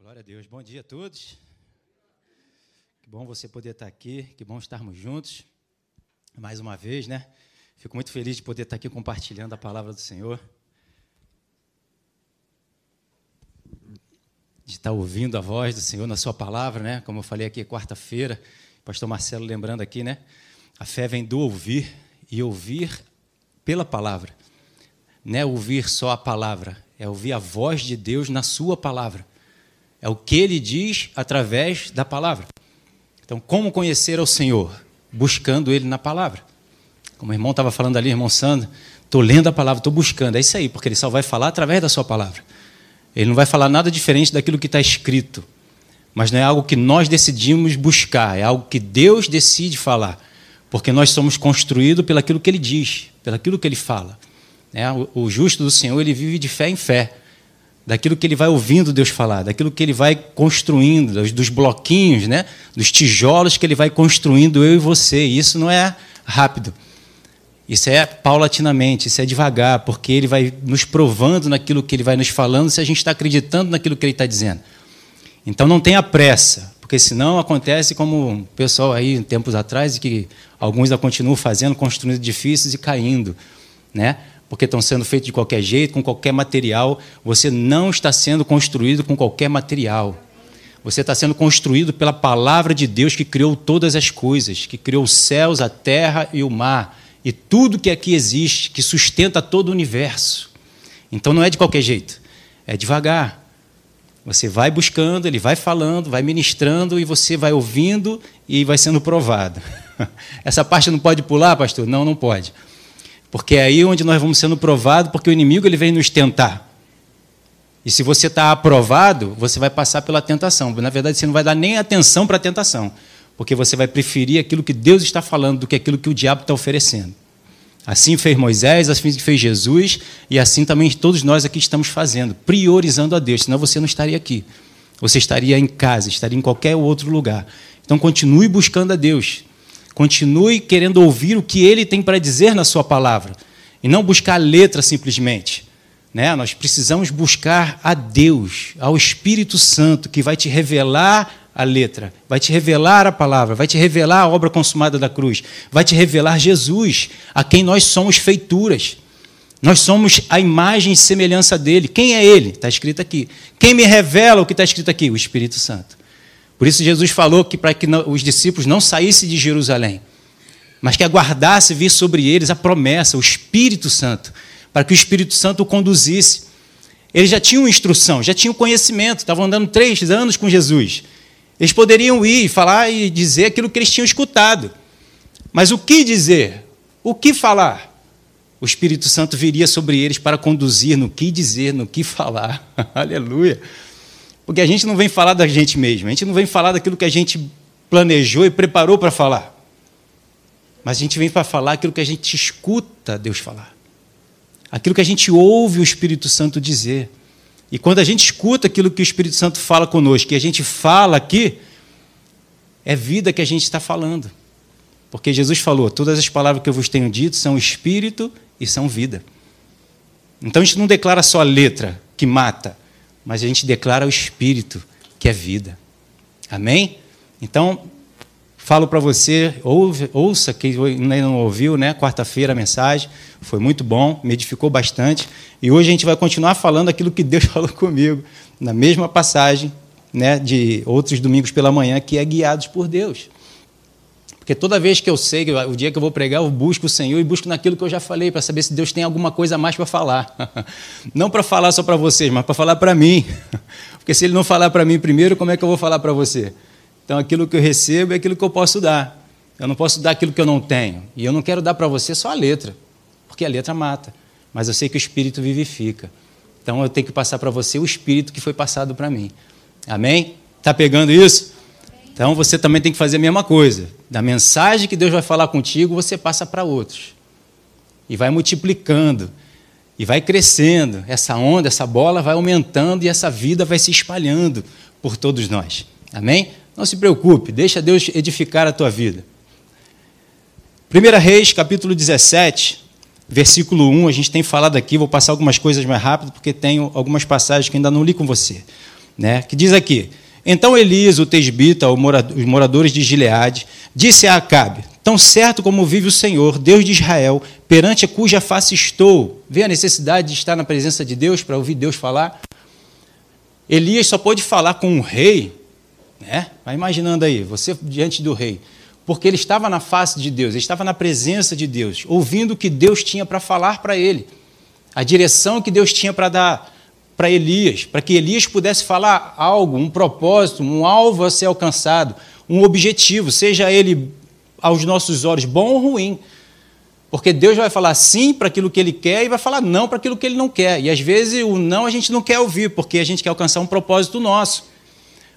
Glória a Deus. Bom dia a todos. Que bom você poder estar aqui, que bom estarmos juntos. Mais uma vez, né? Fico muito feliz de poder estar aqui compartilhando a palavra do Senhor. De estar ouvindo a voz do Senhor na sua palavra, né? Como eu falei aqui quarta-feira, pastor Marcelo lembrando aqui, né? A fé vem do ouvir e ouvir pela palavra. Não é ouvir só a palavra, é ouvir a voz de Deus na sua palavra. É o que ele diz através da palavra. Então, como conhecer ao Senhor? Buscando ele na palavra. Como o irmão estava falando ali, irmão Sandro, estou lendo a palavra, estou buscando. É isso aí, porque ele só vai falar através da sua palavra. Ele não vai falar nada diferente daquilo que está escrito. Mas não é algo que nós decidimos buscar, é algo que Deus decide falar. Porque nós somos construídos pelaquilo que ele diz, pelaquilo que ele fala. É, o justo do Senhor, ele vive de fé em fé daquilo que ele vai ouvindo Deus falar, daquilo que ele vai construindo, dos bloquinhos, né? dos tijolos que ele vai construindo eu e você. E isso não é rápido. Isso é paulatinamente, isso é devagar, porque ele vai nos provando naquilo que ele vai nos falando se a gente está acreditando naquilo que ele está dizendo. Então não tenha pressa, porque senão acontece como o pessoal aí, tempos atrás, que alguns ainda continuam fazendo, construindo edifícios e caindo. Né? Porque estão sendo feitos de qualquer jeito, com qualquer material. Você não está sendo construído com qualquer material. Você está sendo construído pela palavra de Deus que criou todas as coisas, que criou os céus, a terra e o mar, e tudo que aqui existe, que sustenta todo o universo. Então não é de qualquer jeito, é devagar. Você vai buscando, ele vai falando, vai ministrando e você vai ouvindo e vai sendo provado. Essa parte não pode pular, pastor? Não, não pode. Porque é aí onde nós vamos sendo provados, porque o inimigo ele vem nos tentar. E se você está aprovado, você vai passar pela tentação. Na verdade, você não vai dar nem atenção para a tentação, porque você vai preferir aquilo que Deus está falando do que aquilo que o diabo está oferecendo. Assim fez Moisés, assim fez Jesus, e assim também todos nós aqui estamos fazendo, priorizando a Deus, senão você não estaria aqui. Você estaria em casa, estaria em qualquer outro lugar. Então continue buscando a Deus. Continue querendo ouvir o que ele tem para dizer na sua palavra e não buscar a letra simplesmente. Né? Nós precisamos buscar a Deus, ao Espírito Santo, que vai te revelar a letra, vai te revelar a palavra, vai te revelar a obra consumada da cruz, vai te revelar Jesus, a quem nós somos feituras. Nós somos a imagem e semelhança dele. Quem é ele? Está escrito aqui. Quem me revela o que está escrito aqui? O Espírito Santo. Por isso Jesus falou que para que os discípulos não saíssem de Jerusalém, mas que aguardasse vir sobre eles a promessa, o Espírito Santo, para que o Espírito Santo o conduzisse. Eles já tinham instrução, já tinham conhecimento, estavam andando três anos com Jesus. Eles poderiam ir falar e dizer aquilo que eles tinham escutado. Mas o que dizer? O que falar? O Espírito Santo viria sobre eles para conduzir no que dizer, no que falar. Aleluia. Porque a gente não vem falar da gente mesmo, a gente não vem falar daquilo que a gente planejou e preparou para falar. Mas a gente vem para falar aquilo que a gente escuta Deus falar. Aquilo que a gente ouve o Espírito Santo dizer. E quando a gente escuta aquilo que o Espírito Santo fala conosco, e a gente fala aqui, é vida que a gente está falando. Porque Jesus falou: todas as palavras que eu vos tenho dito são espírito e são vida. Então a gente não declara só a letra que mata, mas a gente declara o Espírito, que é vida. Amém? Então, falo para você, ouve, ouça, quem ainda não ouviu, né? Quarta-feira a mensagem, foi muito bom, me edificou bastante. E hoje a gente vai continuar falando aquilo que Deus falou comigo, na mesma passagem né, de outros domingos pela manhã, que é guiados por Deus. Porque toda vez que eu sei que o dia que eu vou pregar, eu busco o Senhor e busco naquilo que eu já falei, para saber se Deus tem alguma coisa a mais para falar. Não para falar só para vocês, mas para falar para mim. Porque se Ele não falar para mim primeiro, como é que eu vou falar para você? Então aquilo que eu recebo é aquilo que eu posso dar. Eu não posso dar aquilo que eu não tenho. E eu não quero dar para você só a letra, porque a letra mata. Mas eu sei que o Espírito vivifica. Então eu tenho que passar para você o Espírito que foi passado para mim. Amém? Está pegando isso? Então você também tem que fazer a mesma coisa. Da mensagem que Deus vai falar contigo, você passa para outros. E vai multiplicando. E vai crescendo. Essa onda, essa bola vai aumentando e essa vida vai se espalhando por todos nós. Amém? Não se preocupe, deixa Deus edificar a tua vida. 1 Reis, capítulo 17, versículo 1, a gente tem falado aqui, vou passar algumas coisas mais rápido, porque tenho algumas passagens que ainda não li com você. né? Que diz aqui: Então Elias, o tesbita, os moradores de Gileade, disse a Acabe: Tão certo como vive o Senhor, Deus de Israel, perante cuja face estou. Vê a necessidade de estar na presença de Deus para ouvir Deus falar? Elias só pôde falar com um rei, né? Vai imaginando aí, você diante do rei, porque ele estava na face de Deus, ele estava na presença de Deus, ouvindo o que Deus tinha para falar para ele, a direção que Deus tinha para dar para Elias, para que Elias pudesse falar algo, um propósito, um alvo a ser alcançado, um objetivo, seja ele aos nossos olhos bom ou ruim. Porque Deus vai falar sim para aquilo que ele quer e vai falar não para aquilo que ele não quer. E às vezes o não a gente não quer ouvir, porque a gente quer alcançar um propósito nosso.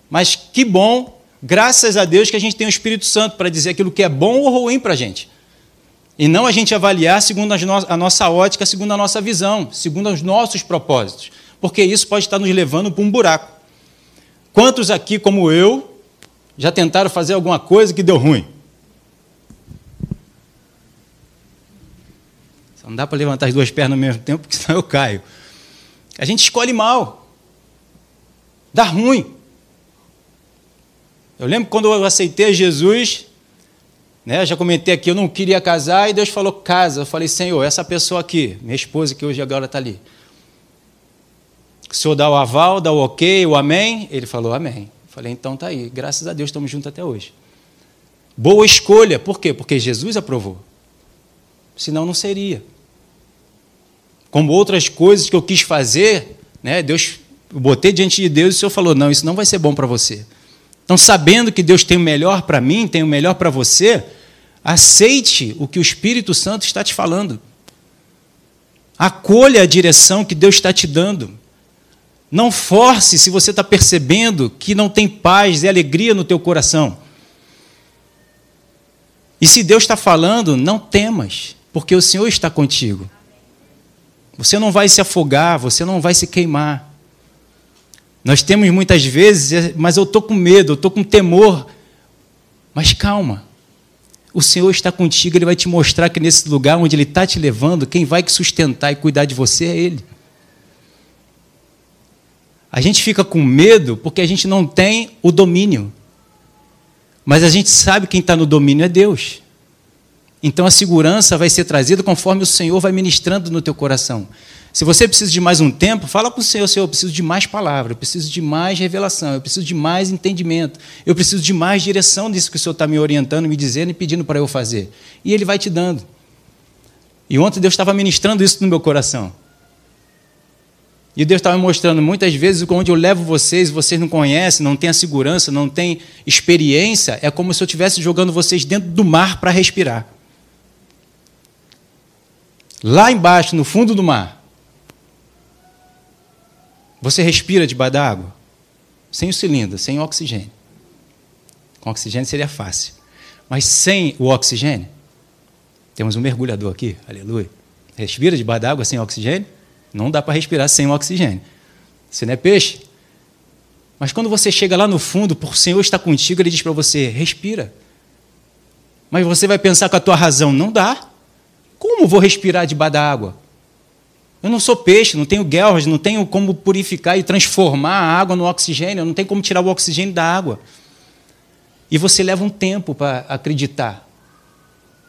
Mas que bom, graças a Deus, que a gente tem o Espírito Santo para dizer aquilo que é bom ou ruim para a gente. E não a gente avaliar segundo a nossa ótica, segundo a nossa visão, segundo os nossos propósitos porque isso pode estar nos levando para um buraco. Quantos aqui, como eu, já tentaram fazer alguma coisa que deu ruim? Só não dá para levantar as duas pernas ao mesmo tempo, porque senão eu caio. A gente escolhe mal. Dá ruim. Eu lembro quando eu aceitei Jesus, né, já comentei aqui, eu não queria casar, e Deus falou, casa. Eu falei, Senhor, essa pessoa aqui, minha esposa que hoje agora está ali, o senhor dá o aval, dá o ok, o amém? Ele falou amém. falei, então tá aí, graças a Deus estamos juntos até hoje. Boa escolha, por quê? Porque Jesus aprovou. Senão não seria. Como outras coisas que eu quis fazer, né, Deus, eu botei diante de Deus e o Senhor falou: não, isso não vai ser bom para você. Então, sabendo que Deus tem o melhor para mim, tem o melhor para você, aceite o que o Espírito Santo está te falando. Acolha a direção que Deus está te dando. Não force se você está percebendo que não tem paz e alegria no teu coração. E se Deus está falando, não temas, porque o Senhor está contigo. Você não vai se afogar, você não vai se queimar. Nós temos muitas vezes, mas eu estou com medo, eu estou com temor. Mas calma, o Senhor está contigo, Ele vai te mostrar que nesse lugar onde Ele está te levando, quem vai te sustentar e cuidar de você é Ele. A gente fica com medo porque a gente não tem o domínio. Mas a gente sabe quem está no domínio é Deus. Então a segurança vai ser trazida conforme o Senhor vai ministrando no teu coração. Se você precisa de mais um tempo, fala com o Senhor, Senhor, eu preciso de mais palavra, eu preciso de mais revelação, eu preciso de mais entendimento, eu preciso de mais direção disso que o Senhor está me orientando, me dizendo e pedindo para eu fazer. E Ele vai te dando. E ontem Deus estava ministrando isso no meu coração. E Deus estava me mostrando muitas vezes onde eu levo vocês, vocês não conhecem, não têm a segurança, não têm experiência, é como se eu estivesse jogando vocês dentro do mar para respirar. Lá embaixo, no fundo do mar, você respira debaixo da água, sem o cilindro, sem o oxigênio. Com oxigênio seria fácil. Mas sem o oxigênio, temos um mergulhador aqui, aleluia. Respira debaixo da água sem oxigênio? Não dá para respirar sem o oxigênio. Você não é peixe? Mas quando você chega lá no fundo, por o Senhor estar contigo, Ele diz para você: respira. Mas você vai pensar com a tua razão: não dá. Como vou respirar debaixo da água? Eu não sou peixe, não tenho guerras, não tenho como purificar e transformar a água no oxigênio, não tenho como tirar o oxigênio da água. E você leva um tempo para acreditar.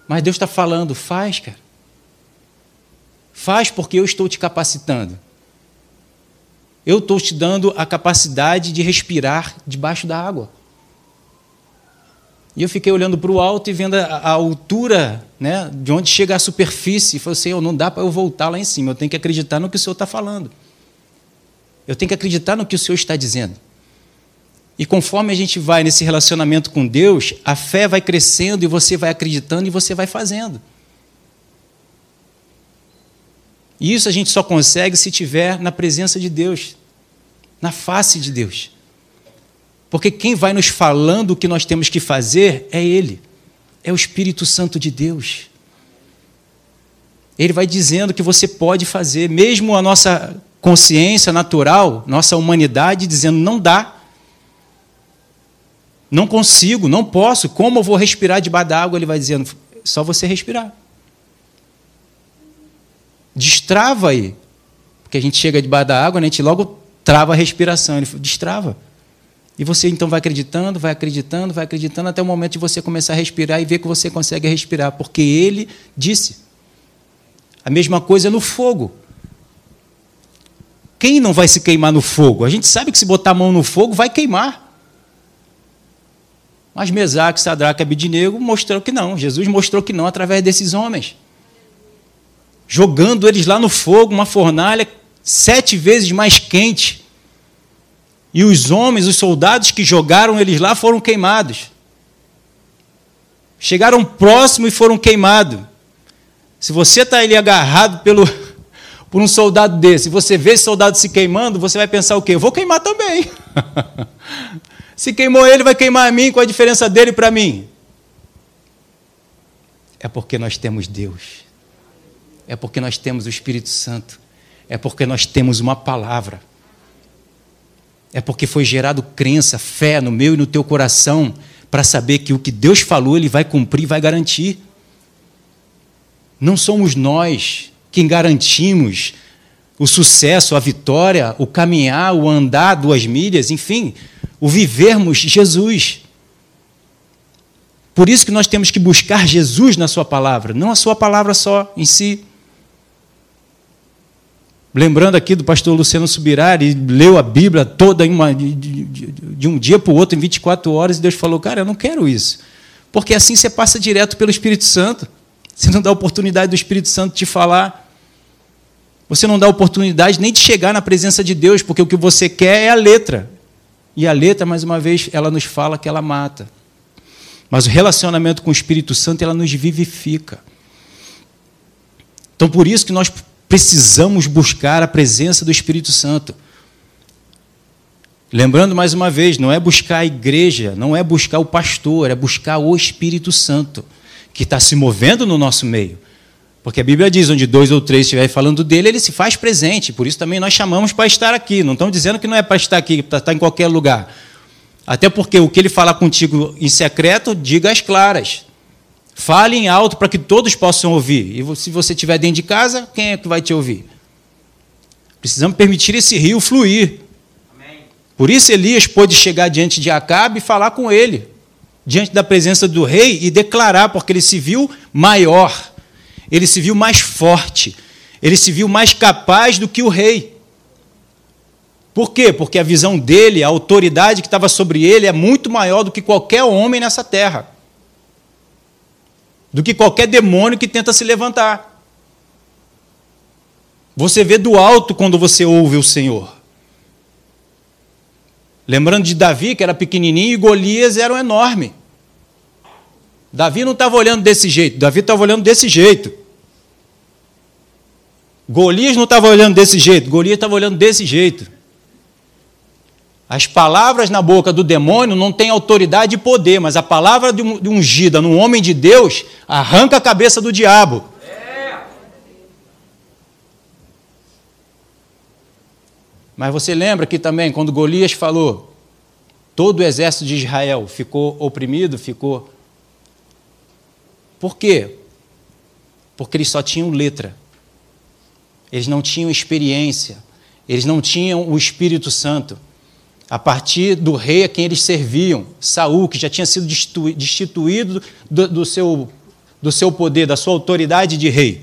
Mas Deus está falando, faz, cara. Faz porque eu estou te capacitando. Eu estou te dando a capacidade de respirar debaixo da água. E eu fiquei olhando para o alto e vendo a, a, altura né, de onde chega a superfície. E falei assim: não dá para eu voltar lá em cima. Eu tenho que acreditar no que o Senhor está falando. Eu tenho que acreditar no que o Senhor está dizendo. E conforme a gente vai nesse relacionamento com Deus, a fé vai crescendo e você vai acreditando e você vai fazendo. E isso a gente só consegue se tiver na presença de Deus, na face de Deus. Porque quem vai nos falando o que nós temos que fazer é Ele, é o Espírito Santo de Deus. Ele vai dizendo que você pode fazer, mesmo a nossa consciência natural, nossa humanidade, dizendo não dá. Não consigo, não posso. Como eu vou respirar debaixo da água? Ele vai dizendo, só você respirar. Destrava aí. Porque a gente chega debaixo da água, né, a gente logo trava a respiração. Ele destrava. E você então vai acreditando, vai acreditando, vai acreditando, até o momento de você começar a respirar e ver que você consegue respirar, porque ele disse. A mesma coisa no fogo. Quem não vai se queimar no fogo? A gente sabe que se botar a mão no fogo vai queimar. Mas Mesaque, Sadraque e Abidinego mostrou que não. Jesus mostrou que não através desses homens. Jogando eles lá no fogo, uma fornalha sete vezes mais quente. E os homens, os soldados que jogaram eles lá foram queimados. Chegaram próximo e foram queimados. Se você está ali agarrado pelo, por um soldado desse, você vê esse soldado se queimando, você vai pensar o quê? Eu vou queimar também. Se queimou ele, vai queimar a mim, qual a diferença dele para mim? É porque nós temos Deus. É porque nós temos o Espírito Santo. É porque nós temos uma palavra. É porque foi gerado crença, fé no meu e no teu coração para saber que o que Deus falou, ele vai cumprir, vai garantir. Não somos nós quem garantimos o sucesso, a vitória, o caminhar, o andar duas milhas, enfim, o vivermos Jesus. Por isso que nós temos que buscar Jesus na Sua palavra, não a Sua palavra só em si. Lembrando aqui do pastor Luciano Subirari, leu a Bíblia toda uma, de, de, de, um dia para o outro, em 24 horas, e Deus falou: Cara, eu não quero isso. Porque assim você passa direto pelo Espírito Santo. Você não dá oportunidade do Espírito Santo te falar. Você não dá oportunidade nem de chegar na presença de Deus, porque o que você quer é a letra. E a letra, mais uma vez, ela nos fala que ela mata. Mas o relacionamento com o Espírito Santo, ela nos vivifica. Então, por isso que nós precisamos buscar a presença do Espírito Santo. Lembrando mais uma vez, não é buscar a igreja, não é buscar o pastor, é buscar o Espírito Santo, que está se movendo no nosso meio. Porque a Bíblia diz: onde dois ou três estiverem falando dele, ele se faz presente. Por isso também nós chamamos para estar aqui. Não estão dizendo que não é para estar aqui, para estar em qualquer lugar. Até porque o que ele falar contigo em secreto, diga às claras. Fale em alto para que todos possam ouvir. E se você estiver dentro de casa, quem é que vai te ouvir? Precisamos permitir esse rio fluir. Por isso Elias pôde chegar diante de Acabe e falar com ele, diante da presença do rei, e declarar, porque ele se viu maior ele se viu mais forte, ele se viu mais capaz do que o rei. Por quê? Porque a visão dele, a autoridade que estava sobre ele é muito maior do que qualquer homem nessa terra. Do que qualquer demônio que tenta se levantar. Você vê do alto quando você ouve o Senhor. Lembrando de Davi, que era pequenininho, e Golias era um enorme. Davi não estava olhando desse jeito, Davi estava olhando desse jeito. Golias não estava olhando desse jeito, Golias estava olhando desse jeito. As palavras na boca do demônio não têm autoridade e poder, mas a palavra de, ungida num homem de Deus arranca a cabeça do diabo. Mas você lembra que também, quando Golias falou, todo o exército de Israel ficou oprimido, ficou por quê? Porque eles só tinham letra. Eles não tinham experiência. Eles não tinham o Espírito Santo. A partir do rei a quem eles serviam, Saul, que já tinha sido destituído do, do, seu, do seu poder, da sua autoridade de rei.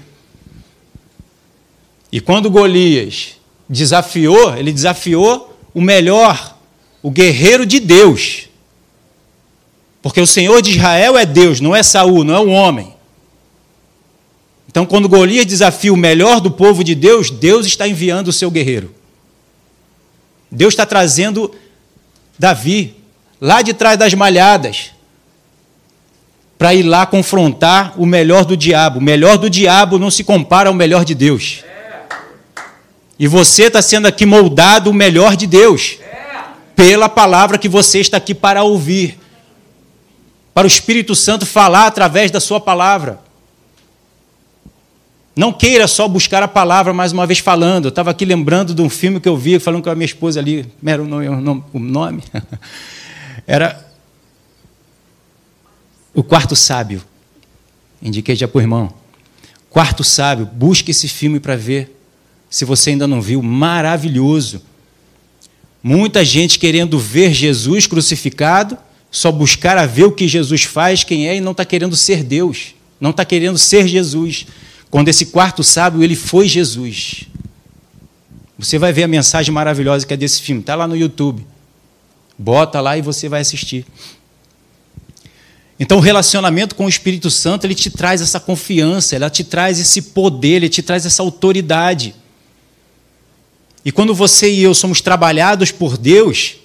E quando Golias desafiou, ele desafiou o melhor, o guerreiro de Deus. Porque o Senhor de Israel é Deus, não é Saul, não é o homem. Então, quando Golias desafia o melhor do povo de Deus, Deus está enviando o seu guerreiro. Deus está trazendo Davi, lá de trás das malhadas, para ir lá confrontar o melhor do diabo. O melhor do diabo não se compara ao melhor de Deus. E você está sendo aqui moldado o melhor de Deus, pela palavra que você está aqui para ouvir para o Espírito Santo falar através da sua palavra. Não queira só buscar a palavra mais uma vez falando. Eu estava aqui lembrando de um filme que eu vi, falando com a minha esposa ali, era o nome? O nome? Era O Quarto Sábio. Indiquei já para o irmão. Quarto Sábio, busque esse filme para ver. Se você ainda não viu, maravilhoso. Muita gente querendo ver Jesus crucificado, só buscar a ver o que Jesus faz, quem é, e não está querendo ser Deus, não está querendo ser Jesus. Quando esse quarto sábio, ele foi Jesus. Você vai ver a mensagem maravilhosa que é desse filme, está lá no YouTube. Bota lá e você vai assistir. Então, o relacionamento com o Espírito Santo, ele te traz essa confiança, ele te traz esse poder, ele te traz essa autoridade. E quando você e eu somos trabalhados por Deus,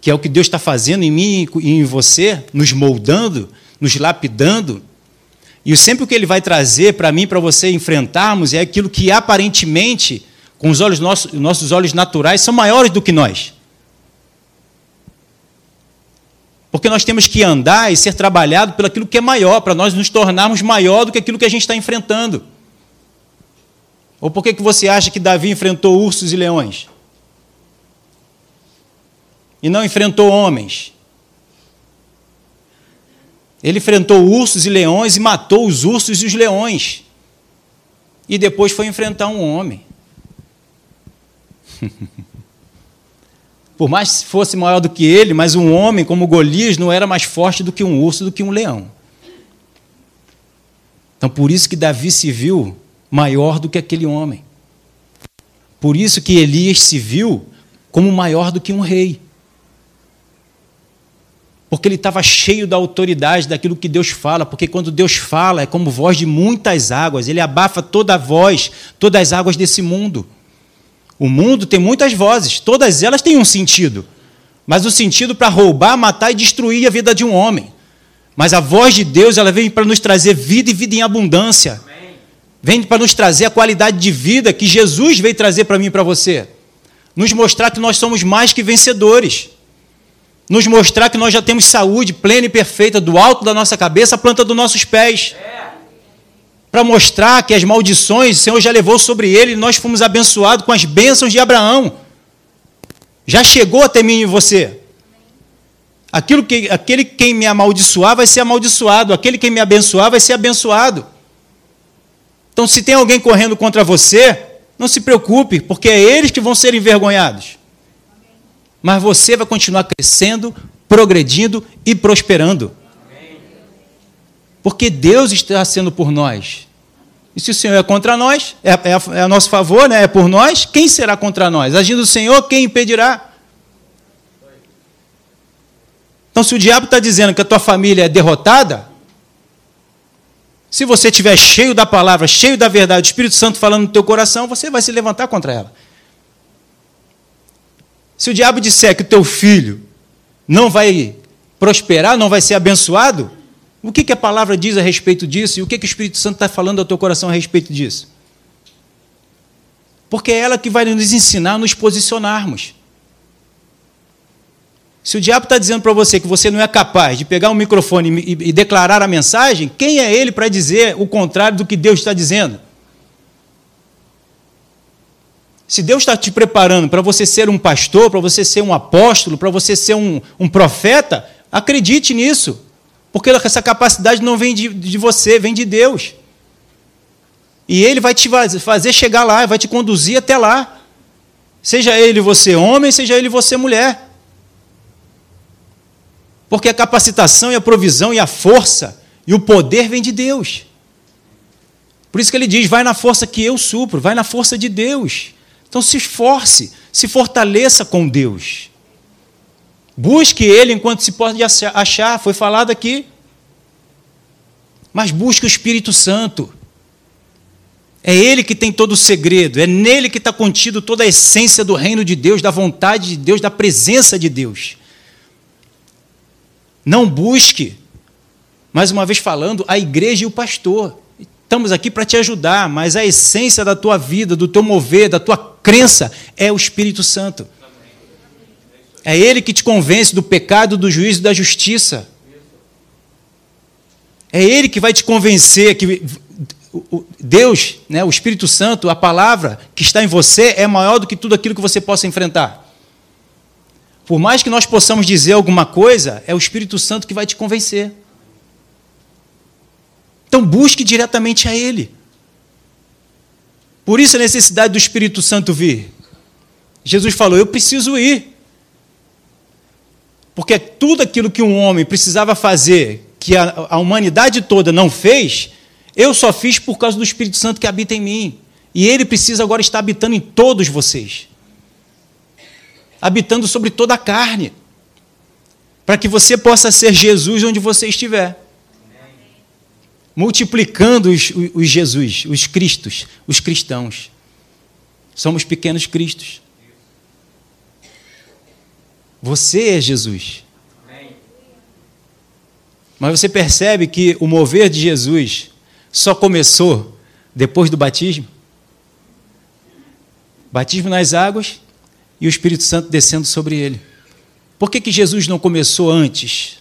que é o que Deus está fazendo em mim e em você, nos moldando, nos lapidando, e sempre o que Ele vai trazer para mim, para você enfrentarmos, é aquilo que aparentemente, com os olhos nossos, nossos olhos naturais, são maiores do que nós. Porque nós temos que andar e ser trabalhado pelo aquilo que é maior, para nós nos tornarmos maior do que aquilo que a gente está enfrentando. Ou por que, que você acha que Davi enfrentou ursos e leões? E não enfrentou homens? Ele enfrentou ursos e leões e matou os ursos e os leões. E depois foi enfrentar um homem. Por mais que fosse maior do que ele, mas um homem como Golias não era mais forte do que um urso, do que um leão. Então, por isso que Davi se viu maior do que aquele homem. Por isso que Elias se viu como maior do que um rei. Porque ele estava cheio da autoridade daquilo que Deus fala, porque quando Deus fala é como voz de muitas águas, ele abafa toda a voz, todas as águas desse mundo. O mundo tem muitas vozes, todas elas têm um sentido, mas o sentido para roubar, matar e destruir a vida de um homem. Mas a voz de Deus, ela vem para nos trazer vida e vida em abundância. Vem para nos trazer a qualidade de vida que Jesus veio trazer para mim e para você. Nos mostrar que nós somos mais que vencedores. Nos mostrar que nós já temos saúde plena e perfeita do alto da nossa cabeça à planta dos nossos pés. Para mostrar que as maldições o Senhor já levou sobre ele e nós fomos abençoados com as bênçãos de Abraão. Já chegou até mim e você. Aquilo que, aquele quem me amaldiçoar vai ser amaldiçoado, aquele quem me abençoar vai ser abençoado. Então, se tem alguém correndo contra você, não se preocupe, porque é eles que vão ser envergonhados. Mas você vai continuar crescendo, progredindo e prosperando. Porque Deus está sendo por nós. E se o Senhor é contra nós, é, é, é a nosso favor, né? é por nós, quem será contra nós? Agindo o Senhor, quem impedirá? Então, se o diabo está dizendo que a tua família é derrotada, se você estiver cheio da palavra, cheio da verdade, o Espírito Santo falando no teu coração, você vai se levantar contra ela. Se o diabo disser que o teu filho não vai prosperar, não vai ser abençoado, o que, que a palavra diz a respeito disso e o que, que o Espírito Santo está falando ao teu coração a respeito disso? Porque é ela que vai nos ensinar a nos posicionarmos. Se o diabo está dizendo para você que você não é capaz de pegar um microfone e, e, declarar a mensagem, quem é ele para dizer o contrário do que Deus está dizendo? Se Deus está te preparando para você ser um pastor, para você ser um apóstolo, para você ser um, um, profeta, acredite nisso. Porque essa capacidade não vem de, de você, vem de Deus. E Ele vai te fazer chegar lá, vai te conduzir até lá. Seja ele você homem, seja ele você mulher. Porque a capacitação e a provisão e a força e o poder vem de Deus. Por isso que ele diz: vai na força que eu supro, vai na força de Deus. Então se esforce, se fortaleça com Deus. Busque Ele enquanto se pode achar, foi falado aqui. Mas busque o Espírito Santo. É Ele que tem todo o segredo, é nele que está contido toda a essência do reino de Deus, da vontade de Deus, da presença de Deus. Não busque, mais uma vez falando, a igreja e o pastor. Estamos aqui para te ajudar, mas a essência da tua vida, do teu mover, da tua crença é o Espírito Santo. É Ele que te convence do pecado, do juízo e da justiça. É Ele que vai te convencer que Deus, né, o Espírito Santo, a palavra que está em você é maior do que tudo aquilo que você possa enfrentar. Por mais que nós possamos dizer alguma coisa, é o Espírito Santo que vai te convencer. Então busque diretamente a Ele. Por isso a necessidade do Espírito Santo vir. Jesus falou: Eu preciso ir. Porque tudo aquilo que um homem precisava fazer, que a, a humanidade toda não fez, eu só fiz por causa do Espírito Santo que habita em mim. E ele precisa agora estar habitando em todos vocês habitando sobre toda a carne, para que você possa ser Jesus onde você estiver. Multiplicando os, os Jesus, os Cristos, os cristãos. Somos pequenos Cristos. Você é Jesus. Mas você percebe que o mover de Jesus só começou depois do batismo? Batismo nas águas e o Espírito Santo descendo sobre ele. Por que, que Jesus não começou antes?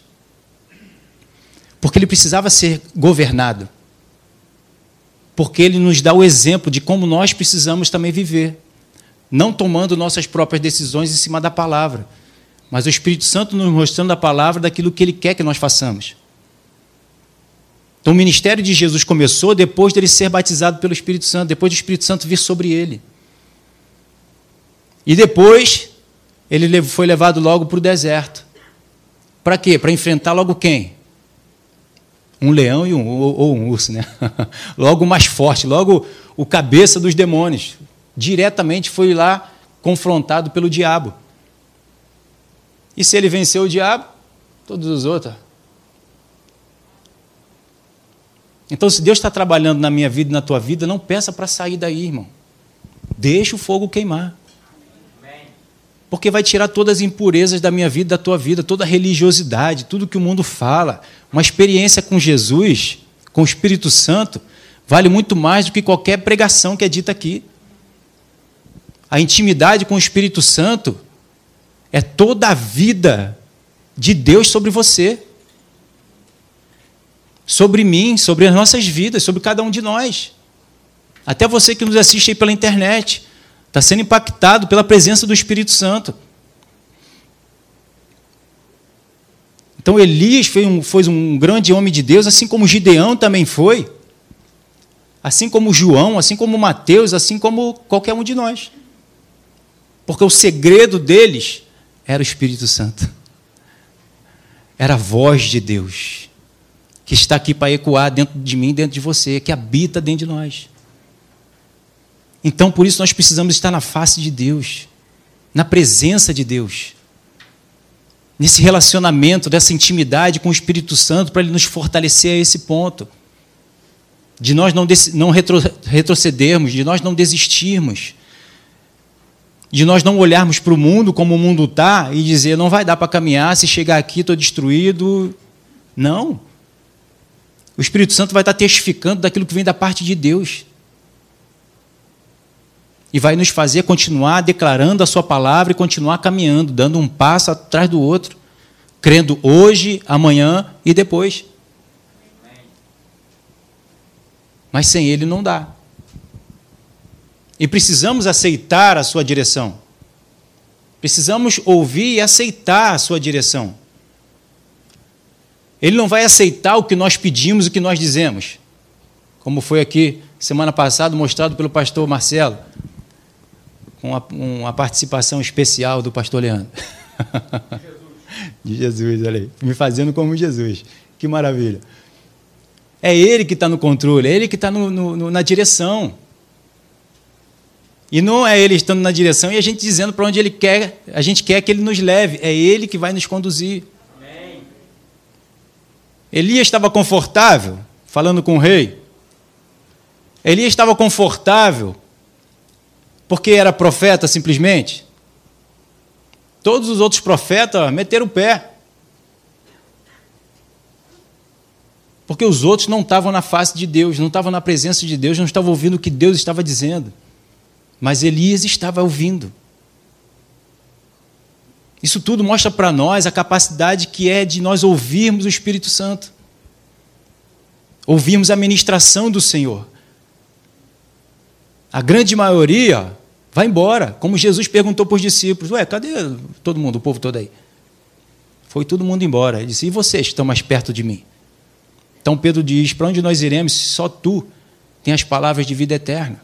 Porque ele precisava ser governado. Porque ele nos dá o exemplo de como nós precisamos também viver. Não tomando nossas próprias decisões em cima da palavra, mas o Espírito Santo nos mostrando a palavra daquilo que ele quer que nós façamos. Então, o ministério de Jesus começou depois dele ser batizado pelo Espírito Santo, depois do Espírito Santo vir sobre ele. E depois ele foi levado logo para o deserto. Para quê? Para enfrentar logo quem? Um leão e um, ou, um urso, né? logo mais forte, logo o cabeça dos demônios. Diretamente foi lá confrontado pelo diabo. E se ele venceu o diabo, todos os outros. Então, se Deus está trabalhando na minha vida e na tua vida, não peça para sair daí, irmão. Deixa o fogo queimar porque vai tirar todas as impurezas da minha vida, da tua vida, toda a religiosidade, tudo que o mundo fala. Uma experiência com Jesus, com o Espírito Santo, vale muito mais do que qualquer pregação que é dita aqui. A intimidade com o Espírito Santo é toda a vida de Deus sobre você, sobre mim, sobre as nossas vidas, sobre cada um de nós. Até você que nos assiste aí pela internet. Está sendo impactado pela presença do Espírito Santo. Então Elias foi um, foi um grande homem de Deus, assim como Gideão também foi, assim como João, assim como Mateus, assim como qualquer um de nós. Porque o segredo deles era o Espírito Santo. Era a voz de Deus, que está aqui para ecoar dentro de mim, dentro de você, que habita dentro de nós. Então, por isso, nós precisamos estar na face de Deus, na presença de Deus, nesse relacionamento, dessa intimidade com o Espírito Santo, para ele nos fortalecer a esse ponto, de nós não, não retro, retrocedermos, de nós não desistirmos, de nós não olharmos para o mundo como o mundo está e dizer: não vai dar para caminhar, se chegar aqui estou destruído. Não. O Espírito Santo vai estar testificando daquilo que vem da parte de Deus e vai nos fazer continuar declarando a Sua palavra e continuar caminhando, dando um passo atrás do outro, crendo hoje, amanhã e depois. Mas sem Ele não dá. E precisamos aceitar a Sua direção. Precisamos ouvir e aceitar a Sua direção. Ele não vai aceitar o que nós pedimos, o que nós dizemos. Como foi aqui semana passada mostrado pelo pastor Marcelo com uma, uma participação especial do pastor Leandro. De Jesus, olha aí. Me fazendo como Jesus. Que maravilha. É Ele que está no controle, é Ele que está no, no, na direção. E não é Ele estando na direção e a gente dizendo para onde Ele quer, a gente quer que Ele nos leve. É Ele que vai nos conduzir. Amém. Elias estava confortável falando com o rei. Elias estava confortável porque era profeta simplesmente? Todos os outros profetas meteram o pé. Porque os outros não estavam na face de Deus, não estavam na presença de Deus, não estavam ouvindo o que Deus estava dizendo. Mas Elias estava ouvindo. Isso tudo mostra para nós a capacidade que é de nós ouvirmos o Espírito Santo. Ouvirmos a ministração do Senhor. A grande maioria Vai embora. Como Jesus perguntou para os discípulos: Ué, cadê todo mundo, o povo todo aí? Foi todo mundo embora. Ele disse: E vocês estão mais perto de mim? Então Pedro diz: Para onde nós iremos só tu tem as palavras de vida eterna?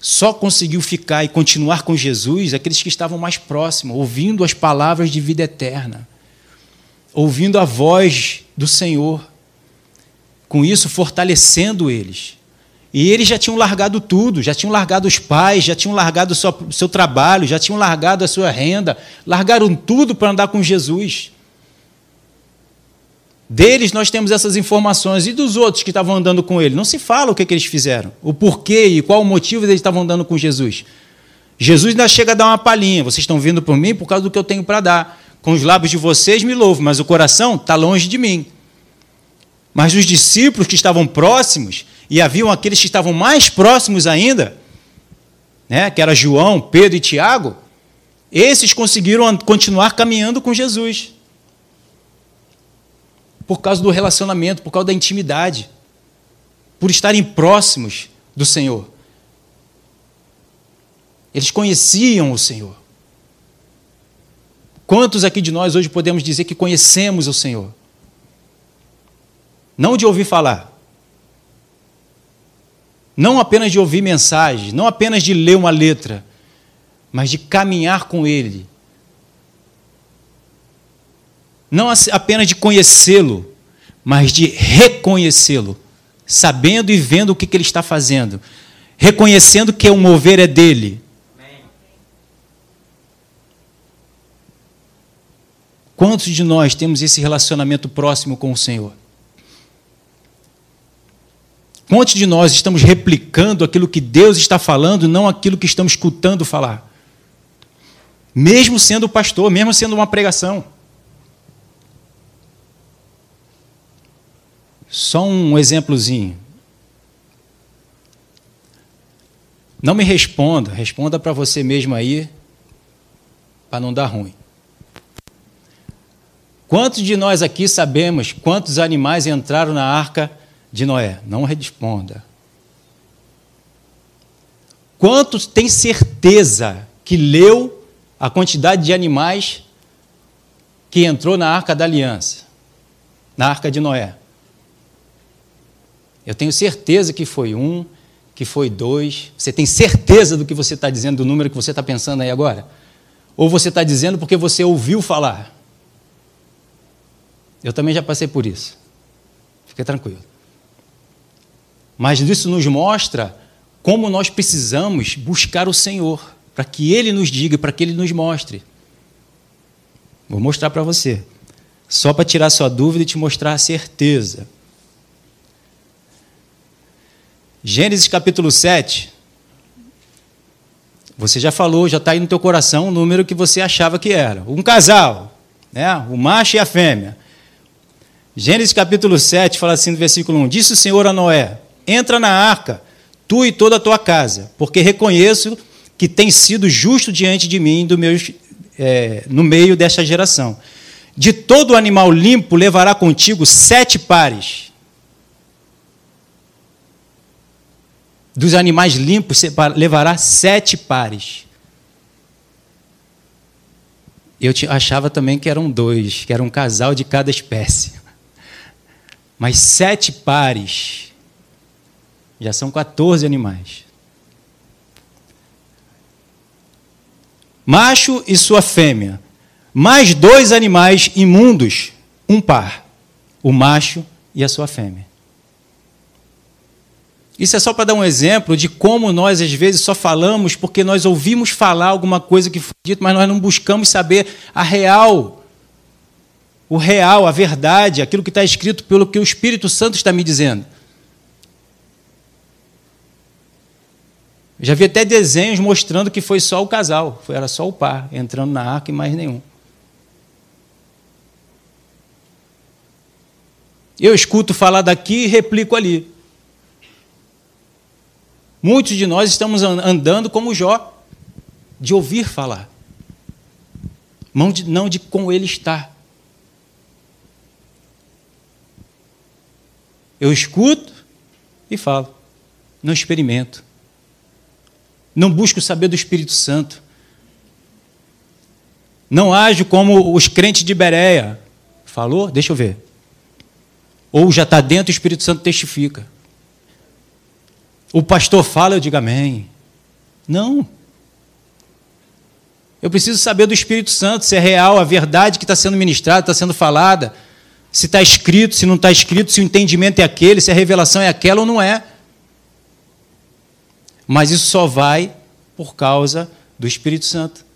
Só conseguiu ficar e continuar com Jesus aqueles que estavam mais próximos, ouvindo as palavras de vida eterna, ouvindo a voz do Senhor, com isso fortalecendo eles. E eles já tinham largado tudo, já tinham largado os pais, já tinham largado o seu, seu trabalho, já tinham largado a sua renda, largaram tudo para andar com Jesus. Deles nós temos essas informações. E dos outros que estavam andando com ele? Não se fala o que, que eles fizeram, o porquê e qual o motivo deles estavam andando com Jesus. Jesus ainda chega a dar uma palhinha. Vocês estão vindo por mim por causa do que eu tenho para dar. Com os lábios de vocês me louvo, mas o coração está longe de mim. Mas os discípulos que estavam próximos, e haviam aqueles que estavam mais próximos ainda, né, que era João, Pedro e Tiago, esses conseguiram continuar caminhando com Jesus. Por causa do relacionamento, por causa da intimidade, por estarem próximos do Senhor. Eles conheciam o Senhor. Quantos aqui de nós hoje podemos dizer que conhecemos o Senhor? Não de ouvir falar, não apenas de ouvir mensagens, não apenas de ler uma letra, mas de caminhar com Ele. Não apenas de conhecê-lo, mas de reconhecê-lo, sabendo e vendo o que, Ele está fazendo, reconhecendo que o mover é dele. Quantos de nós temos esse relacionamento próximo com o Senhor? Quantos de nós estamos replicando aquilo que Deus está falando, não aquilo que estamos escutando falar? Mesmo sendo pastor, mesmo sendo uma pregação. Só um exemplozinho. Não me responda, responda para você mesmo aí, para não dar ruim. Quantos de nós aqui sabemos quantos animais entraram na arca de Noé, não responda. Quantos tem certeza que leu a quantidade de animais que entrou na arca da aliança, na arca de Noé? Eu tenho certeza que foi um, que foi dois. Você tem certeza do que você está dizendo, do número que você está pensando aí agora? Ou você está dizendo porque você ouviu falar? Eu também já passei por isso. Fique tranquilo. Mas isso nos mostra como nós precisamos buscar o Senhor, para que Ele nos diga, para que Ele nos mostre. Vou mostrar para você, só para tirar sua dúvida e te mostrar a certeza. Gênesis capítulo 7. Você já falou, já está aí no teu coração o número que você achava que era. Um casal, né? o macho e a fêmea. Gênesis capítulo 7 fala assim no versículo 1: Disse o Senhor a Noé: Entra na arca, tu e toda a tua casa, porque reconheço que tem sido justo diante de mim do meu, é, no meio desta geração. De todo animal limpo levará contigo sete pares. Dos animais limpos levará sete pares. Eu achava também que eram dois, que era um casal de cada espécie. Mas sete pares já são 14 animais. Macho e sua fêmea. Mais dois animais imundos, um par. O macho e a sua fêmea. Isso é só para dar um exemplo de como nós, às vezes, só falamos porque nós ouvimos falar alguma coisa que foi dito, mas nós não buscamos saber a real, o real, a verdade, aquilo que está escrito pelo que o Espírito Santo está me dizendo. Já vi até desenhos mostrando que foi só o casal, era só o par entrando na arca e mais nenhum. Eu escuto falar daqui e replico ali. Muitos de nós estamos andando como Jó, de ouvir falar, não de, não de com ele estar. Eu escuto e falo, não experimento. Não busco saber do Espírito Santo. Não ajo como os crentes de Bereia. Falou? Deixa eu ver. Ou já está dentro, o Espírito Santo testifica. O pastor fala, eu digo amém. Não. Eu preciso saber do Espírito Santo, se é real a verdade que está sendo ministrada, está sendo falada, se está escrito, se não está escrito, se o entendimento é aquele, se a revelação é aquela ou não é. Mas isso só vai por causa do Espírito Santo.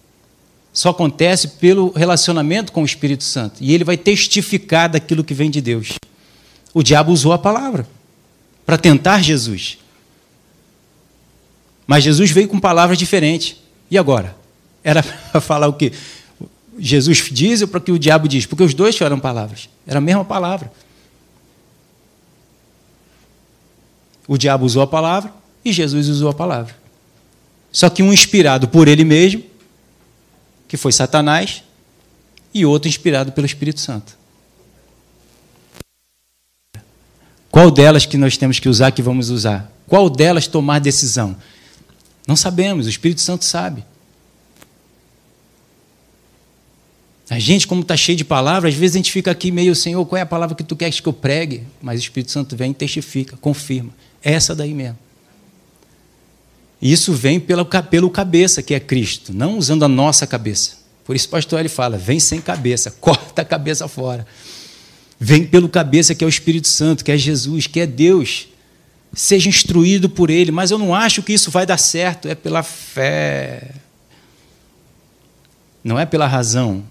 Só acontece pelo relacionamento com o Espírito Santo. E ele vai testificar daquilo que vem de Deus. O diabo usou a palavra para tentar Jesus. Mas Jesus veio com palavras diferentes. E agora? Era para falar o que Jesus diz ou para que o diabo diz? Porque os dois tiveram palavras. Era a mesma palavra. O diabo usou a palavra e Jesus usou a palavra. Só que um inspirado por ele mesmo, que foi Satanás, e outro inspirado pelo Espírito Santo. Qual delas que nós temos que usar que vamos usar? Qual delas tomar decisão? Não sabemos, o Espírito Santo sabe. A gente, como está cheio de palavras, às vezes a gente fica aqui meio, Senhor, qual é a palavra que tu queres que eu pregue? Mas o Espírito Santo vem e testifica, confirma. É essa daí mesmo. Isso vem pelo, pelo cabeça, que é Cristo, não usando a nossa cabeça. Por isso o pastor ele fala, vem sem cabeça, corta a cabeça fora. Vem pelo cabeça, que é o Espírito Santo, que é Jesus, que é Deus. Seja instruído por Ele, mas eu não acho que isso vai dar certo, é pela fé. Não é pela razão,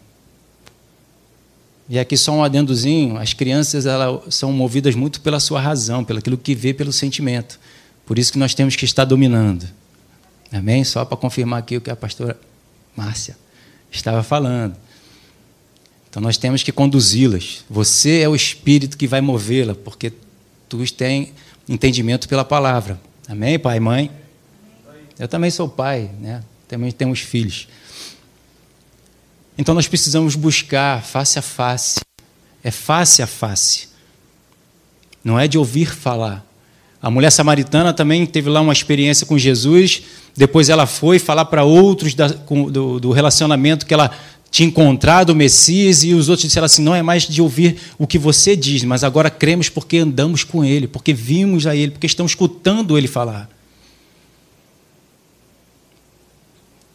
e aqui só um adendozinho, as crianças elas são movidas muito pela sua razão, pelo aquilo que vê pelo sentimento. Por isso que nós temos que estar dominando. Amém? Só para confirmar aqui o que a pastora Márcia estava falando. Então nós temos que conduzi-las. Você é o espírito que vai movê-la, porque tu tem entendimento pela palavra. Amém, pai mãe? Eu também sou pai, né? Também temos filhos. Então nós precisamos buscar face a face. É face a face. Não é de ouvir falar. A mulher samaritana também teve lá uma experiência com Jesus. Depois ela foi falar para outros da, com, do, do relacionamento que ela tinha encontrado o Messias e os outros disseram assim: não é mais de ouvir o que você diz, mas agora cremos porque andamos com Ele, porque vimos a Ele, porque estamos escutando Ele falar.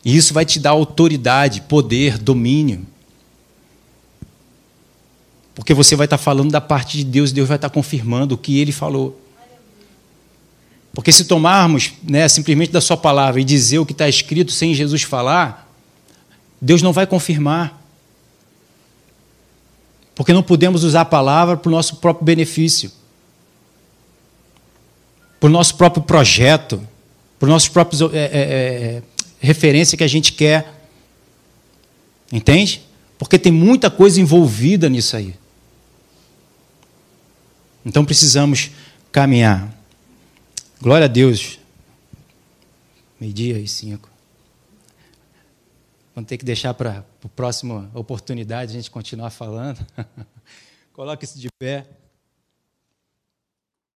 E isso vai te dar autoridade, poder, domínio. Porque você vai estar falando da parte de Deus, Deus vai estar confirmando o que ele falou. Porque se tomarmos né, simplesmente da sua palavra e dizer o que está escrito sem Jesus falar, Deus não vai confirmar. Porque não podemos usar a palavra para o nosso próprio benefício, para o nosso próprio projeto, para os nossos próprios é, é, referência que a gente quer. Entende? Porque tem muita coisa envolvida nisso aí. Então precisamos caminhar. Glória a Deus. Meio-dia e cinco. Vamos ter que deixar para a próxima oportunidade a gente continuar falando. Coloque-se de pé.